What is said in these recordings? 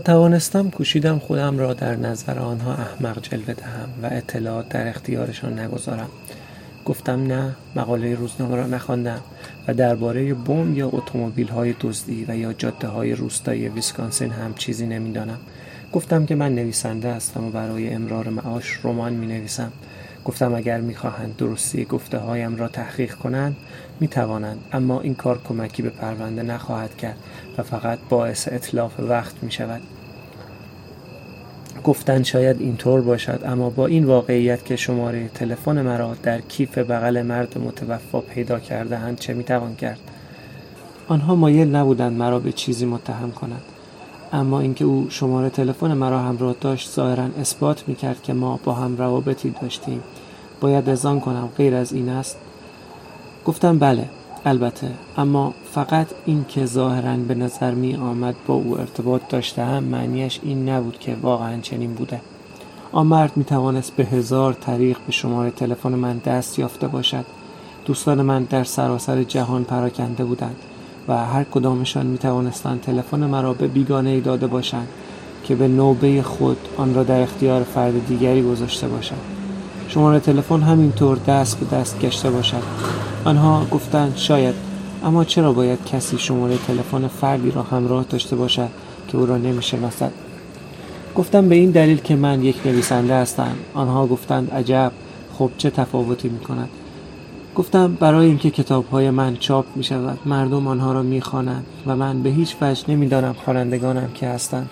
توانستم کوشیدم خودم را در نظر آنها احمق جلوه دهم و اطلاعات در اختیارشان نگذارم. گفتم نه مقاله روزنامه را نخواندم و درباره بم یا اتومبیل های دزدی و یا جاده های روستایی ویسکانسین هم چیزی نمی‌دانم. گفتم که من نویسنده هستم و برای امرار معاش رمان می نویسم گفتم اگر می‌خواهند درستی گفته هایم را تحقیق کنند می توانند اما این کار کمکی به پرونده نخواهد کرد و فقط باعث اطلاف وقت می شود گفتند شاید اینطور باشد اما با این واقعیت که شماره تلفن مرا در کیف بغل مرد متوفا پیدا کرده اند چه می‌توان کرد؟ آنها مایل نبودند مرا به چیزی متهم کنند. اما اینکه او شماره تلفن مرا همراه داشت ظاهرا اثبات می‌کرد که ما با هم روابطی داشتیم. باید آن کنم غیر از این است. گفتم بله البته. اما فقط این که ظاهرا به نظر می آمد با او ارتباط داشته هم معنیش این نبود که واقعا چنین بوده. آن مرد می توانست به هزار طریق به شماره تلفن من دست یافته باشد. دوستان من در سراسر جهان پراکنده بودند. و هر کدامشان می توانستند تلفن مرا به بیگانه ای داده باشند که به نوبه خود آن را در اختیار فرد دیگری گذاشته باشند. شماره تلفن همینطور دست به دست گشته باشد. آنها گفتند شاید اما چرا باید کسی شماره تلفن فردی را همراه داشته باشد که او را نمی‌شناسد؟ گفتم به این دلیل که من یک نویسنده هستم. آنها گفتند عجب خب چه تفاوتی می کند گفتم برای اینکه کتاب های من چاپ می شود مردم آنها را می خوانند و من به هیچ وجه نمی‌دانم خوانندگانم که هستند.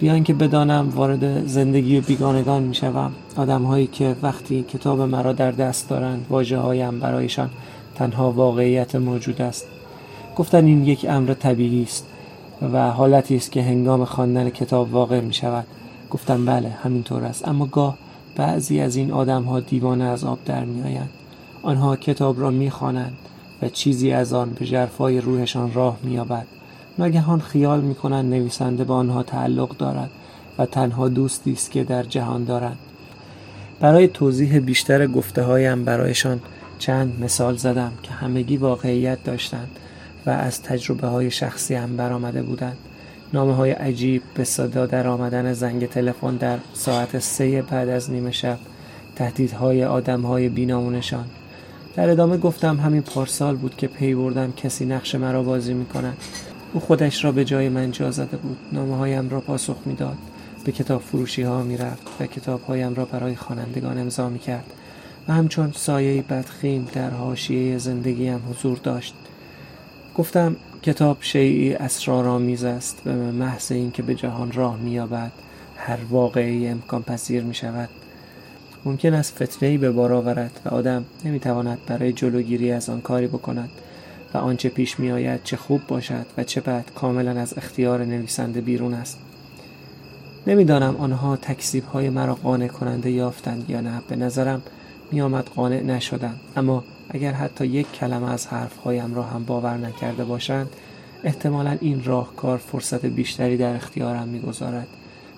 بیان که بدانم وارد زندگی بیگانگان می شوم که وقتی کتاب مرا در دست دارند واجه برایشان تنها واقعیت موجود است. گفتن این یک امر طبیعی است و حالتی است که هنگام خواندن کتاب واقع می شود گفتم بله همینطور است. اما گاه بعضی از این آدم ها دیوانه از آب در می آیند. آنها کتاب را می خوانند و چیزی از آن به جرفای روحشان راه می یابد ناگهان خیال می‌کنند نویسنده به آنها تعلق دارد و تنها دوستی است که در جهان دارند. برای توضیح بیشتر گفته هایم برایشان چند مثال زدم که همگی واقعیت داشتند و از تجربه های شخصی هم برآمده بودند. نامه های عجیب به صدا در آمدن زنگ تلفن در ساعت سه بعد از نیمه شب تهدیدهای آدم های بینامونشان در ادامه گفتم همین پارسال بود که پی بردم کسی نقش مرا بازی می‌کند. او خودش را به جای من جا زده بود. نامه هایم را پاسخ می‌داد. به کتاب فروشی ها می و کتاب هایم را برای خوانندگان امضا می کرد و همچون سایه بدخیم در حاشیه زندگیم حضور داشت. گفتم کتاب شیعی اسرارآمیز است و به محض اینکه به جهان راه مییابد هر واقعی امکان پذیر می شود ممکن است فتنه به بار آورد و آدم نمی‌تواند برای جلوگیری از آن کاری بکند و آنچه پیش می آید چه خوب باشد و چه بد کاملا از اختیار نویسنده بیرون است. نمی‌دانم آنها تکسیب های مرا قانع کننده یافتند یا نه. به نظرم می آمد قانع نشدم اما اگر حتی یک کلمه از حرفهایم را هم باور نکرده باشند احتمالا این راهکار فرصت بیشتری در اختیارم می‌گذارد.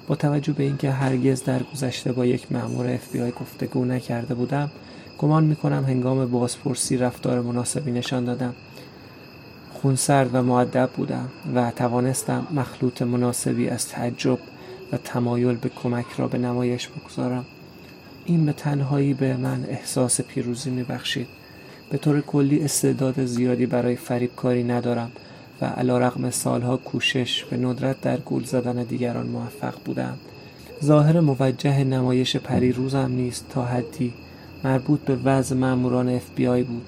با توجه به اینکه هرگز در گذشته با یک مأمور FBI گفتگو نکرده بودم گمان می‌کنم هنگام بازپرسی رفتار مناسبی نشان دادم. خونسرد و معدب بودم و توانستم مخلوط مناسبی از تعجب و تمایل به کمک را به نمایش بگذارم. این به تنهایی به من احساس پیروزی میبخشید. به طور کلی استعداد زیادی برای فریبکاری ندارم. و علا رقم سالها کوشش به ندرت در گول زدن دیگران موفق بودم ظاهر موجه نمایش پریروزم نیست تا حدی مربوط به وضع ماموران اف بود.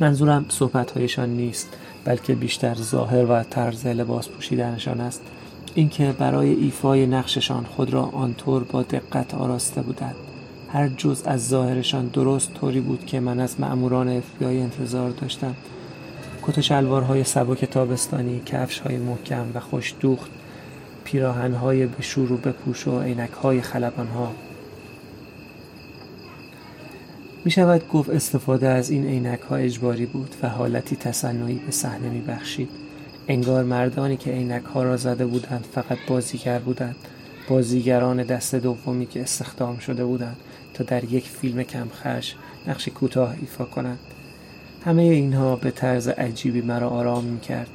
منظورم صحبتهایشان نیست بلکه بیشتر ظاهر و طرز لباس پوشیدنشان است. اینکه برای ایفای نقششان خود را آنطور با دقت آراسته بودند. هر جز از ظاهرشان درست طوری بود که من از مأموران افبیای انتظار داشتم. کت و شلوارهای سبک تابستانی کفش های محکم و خوش دوخت پیراهنهای به شور و بپوش و خلبان ها می شود گفت استفاده از این عینک ها اجباری بود و حالتی تصنعی به صحنه می بخشید. انگار مردانی که عینک ها را زده بودند فقط بازیگر بودند بازیگران دست دومی که استخدام شده بودند تا در یک فیلم کمخش نقش کوتاه ایفا کنند همه اینها به طرز عجیبی مرا آرام می کرد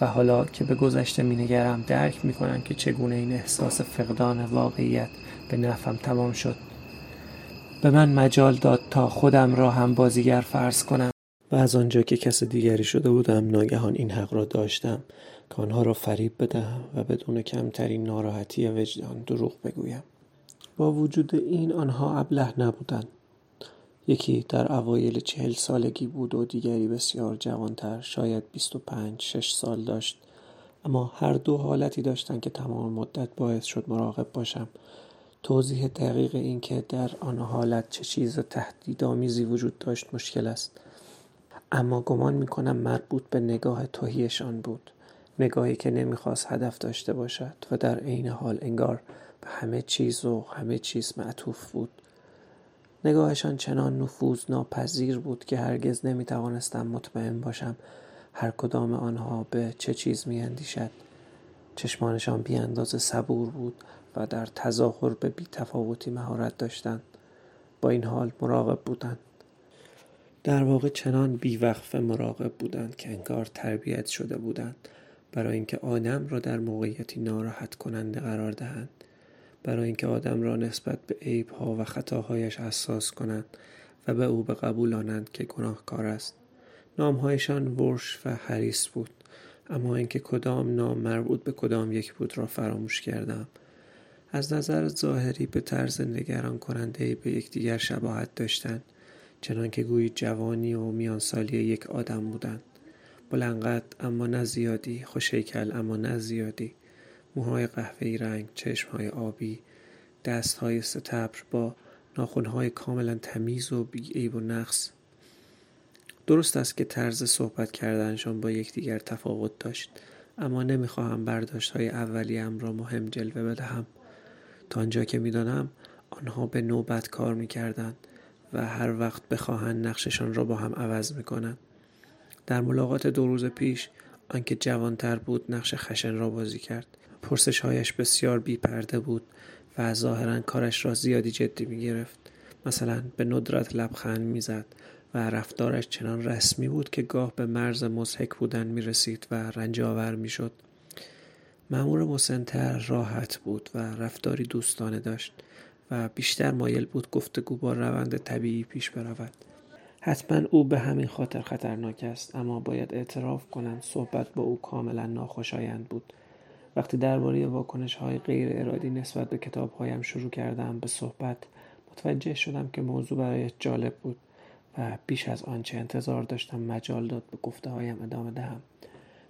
و حالا که به گذشته مینگرم درک می‌کنم که چگونه این احساس فقدان واقعیت به نفهم تمام شد. به من مجال داد تا خودم را هم بازیگر فرض کنم. و از آنجا که کس دیگری شده بودم ناگهان این حق را داشتم که آنها را فریب بدهم و بدون کمترین ناراحتی وجدان دروغ بگویم. با وجود این آنها ابله نبودند. یکی در اوایل چهل سالگی بود و دیگری بسیار جوانتر شاید بیست و پنج شش سال داشت. اما هر دو حالتی داشتند که تمام مدت باعث شد مراقب باشم. توضیح دقیق این که در آن حالت چه چیز تهدیدآمیزی وجود داشت مشکل است. اما گمان می‌کنم مربوط به نگاه توهیشان بود. نگاهی که نمی‌خواست هدف داشته باشد و در عین حال انگار به همه چیز و همه چیز معطوف بود. نگاهشان چنان نفوذ ناپذیر بود که هرگز نمی‌توانستم مطمئن باشم هر کدام آنها به چه چیز میاندیشد. چشمانشان بی اندازه صبور بود و در تظاهر به بی تفاوتی مهارت داشتند. با این حال مراقب بودند. در واقع چنان بیوقفه مراقب بودند که انگار تربیت شده بودند برای اینکه آدم را در موقعیتی ناراحت کننده قرار دهند. برای اینکه آدم را نسبت به عیبها و خطاهایش حساس کنند و به او به قبولانند که گناهکار است. نامهایشان ورش و حریس بود اما اینکه کدام نام مربوط به کدام یک بود را فراموش کردم. از نظر ظاهری به طرز نگران کننده به یکدیگر شباهت داشتند چنان که گویی جوانی و میانسالی یک آدم بودند. بلنقد اما نه زیادی خوشیکل اما نه زیادی. موهای قهوه‌ای رنگ چشمهای آبی دستهای ستبر با ناخونهای کاملا تمیز و بی عیب و نقص. درست است که طرز صحبت کردنشان با یکدیگر تفاوت داشت اما نمی‌خواهم برداشت های اولیم را مهم جلوه بدهم. تا آنجا که می‌دانم آنها به نوبت کار می‌کردند و هر وقت بخواهند نقششان را با هم عوض می‌کنند. در ملاقات دو روز پیش آنکه جوانتر بود نقش خشن را بازی کرد. پرسشهایش بسیار بی پرده بود و ظاهرا کارش را زیادی جدی می گرفت. مثلا به ندرت لبخند می‌زد و رفتارش چنان رسمی بود که گاه به مرز مزهک بودن می رسید و رنجاور می شد. مأمور مسنتر راحت بود و رفتاری دوستانه داشت و بیشتر مایل بود گفتگو با روند طبیعی پیش برود. حتما او به همین خاطر خطرناک است اما باید اعتراف کنم صحبت با او کاملا ناخوشایند بود وقتی درباره واکنش های غیر ارادی نسبت به کتاب هایم شروع کردم به صحبت متوجه شدم که موضوع برای جالب بود و بیش از آنچه انتظار داشتم مجال داد به گفته هایم ادامه دهم.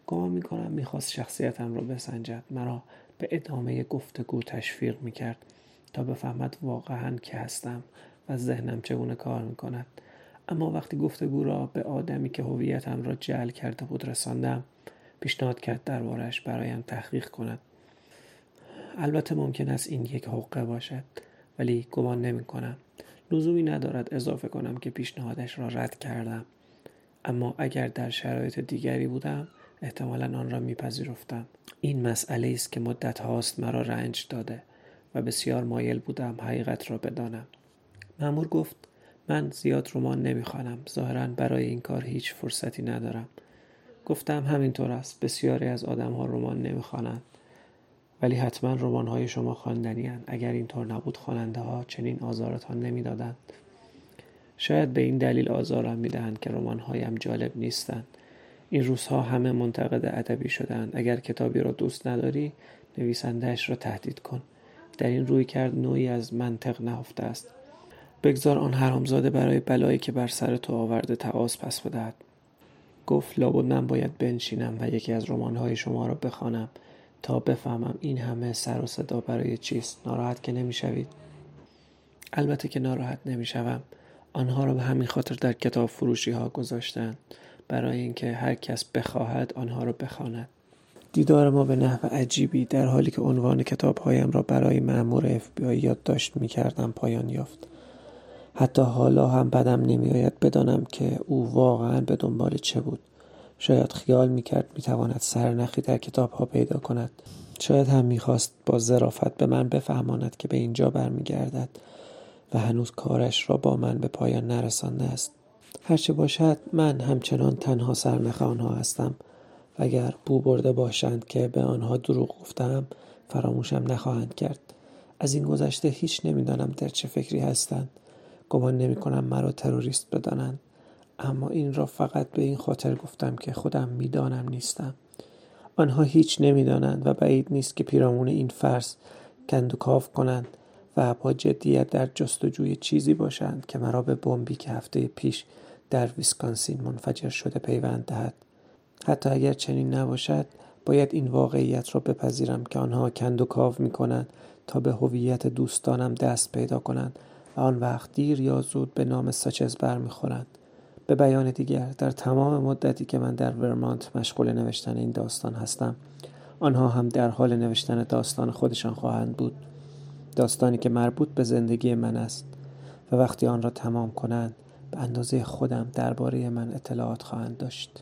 گمان می‌کنم می‌خواست شخصیتم را بسنجد. مرا به ادامه گفتگو تشویق می‌کرد تا بفهمد واقعا که هستم و ذهنم چگونه کار می‌کند. اما وقتی گفتگو را به آدمی که هویتم را جعل کرده بود رساندم پیشنهاد کرد دربارهش برایم تحقیق کند. البته ممکن است این یک حقه باشد ولی گمان نمی کنم لزومی ندارد اضافه کنم که پیشنهادش را رد کردم. اما اگر در شرایط دیگری بودم احتمالا آن را میپذیرفتم. این مسئله است که مدت هاست مرا رنج داده و بسیار مایل بودم حقیقت را بدانم. مأمور گفت من زیاد رمان نمی‌خوانم. ظاهرا برای این کار هیچ فرصتی ندارم. گفتم همینطور است. بسیاری از آدم ها رمان نمی‌خوانند ولی حتما رمان های شما خواندنی اگر اینطور نبود خواننده ها چنین آزارتان نمی‌دادند. شاید به این دلیل آزارم می‌دهند که رمان هایم جالب نیستند. این روزها همه منتقد ادبی شدند اگر کتابی را دوست نداری نویسندهش را تهدید کن. در این روی کرد نوعی از منطق نهفته است. بگذار آن حرامزاده برای بلایی که بر سر تو آورده تقاس پس بدهد. گفت لابد من باید بنشینم و یکی از رمانهای شما را بخوانم تا بفهمم این همه سر و صدا برای چیست. ناراحت که نمی‌شوید؟ البته که ناراحت نمی‌شوم. آنها را به همین خاطر در کتاب فروشی ها گذاشتند. برای اینکه هر کس بخواهد آنها را بخواند. دیدار ما به نحو عجیبی در حالی که عنوان کتاب هایم را برای مأمور اف بی یادداشت می کردم پایان یافت. حتی حالا هم بدم نمیآید بدانم که او واقعا به دنبال چه بود. شاید خیال می‌کرد می‌تواند سرنخی در کتاب ها پیدا کند. شاید هم می‌خواست با ظرافت به من بفهماند که به اینجا برمیگردد و هنوز کارش را با من به پایان نرسانده است. هرچه باشد من همچنان تنها سرنخ آنها هستم. و اگر بو برده باشند که به آنها دروغ گفتم فراموشم نخواهند کرد. از این گذشته هیچ نمی‌دانم در چه فکری هستند. گمان نمی کنم مرا تروریست بدانند. اما این را فقط به این خاطر گفتم که خودم می‌دانم نیستم. آنها هیچ نمی‌دانند و بعید نیست که پیرامون این فرض کندوکاو کنند و با جدیت در جستجوی چیزی باشند که مرا به بمبی که هفته پیش در ویسکانسین منفجر شده پیوند دهد. حتی اگر چنین نباشد باید این واقعیت را بپذیرم که آنها کندوکاو می کنند تا به هویت دوستانم دست پیدا کنند آن وقت دیر یا زود به نام ساچز برمیخورند. به بیان دیگر در تمام مدتی که من در ورمانت مشغول نوشتن این داستان هستم آنها هم در حال نوشتن داستان خودشان خواهند بود. داستانی که مربوط به زندگی من است و وقتی آن را تمام کنند به اندازه خودم درباره من اطلاعات خواهند داشت.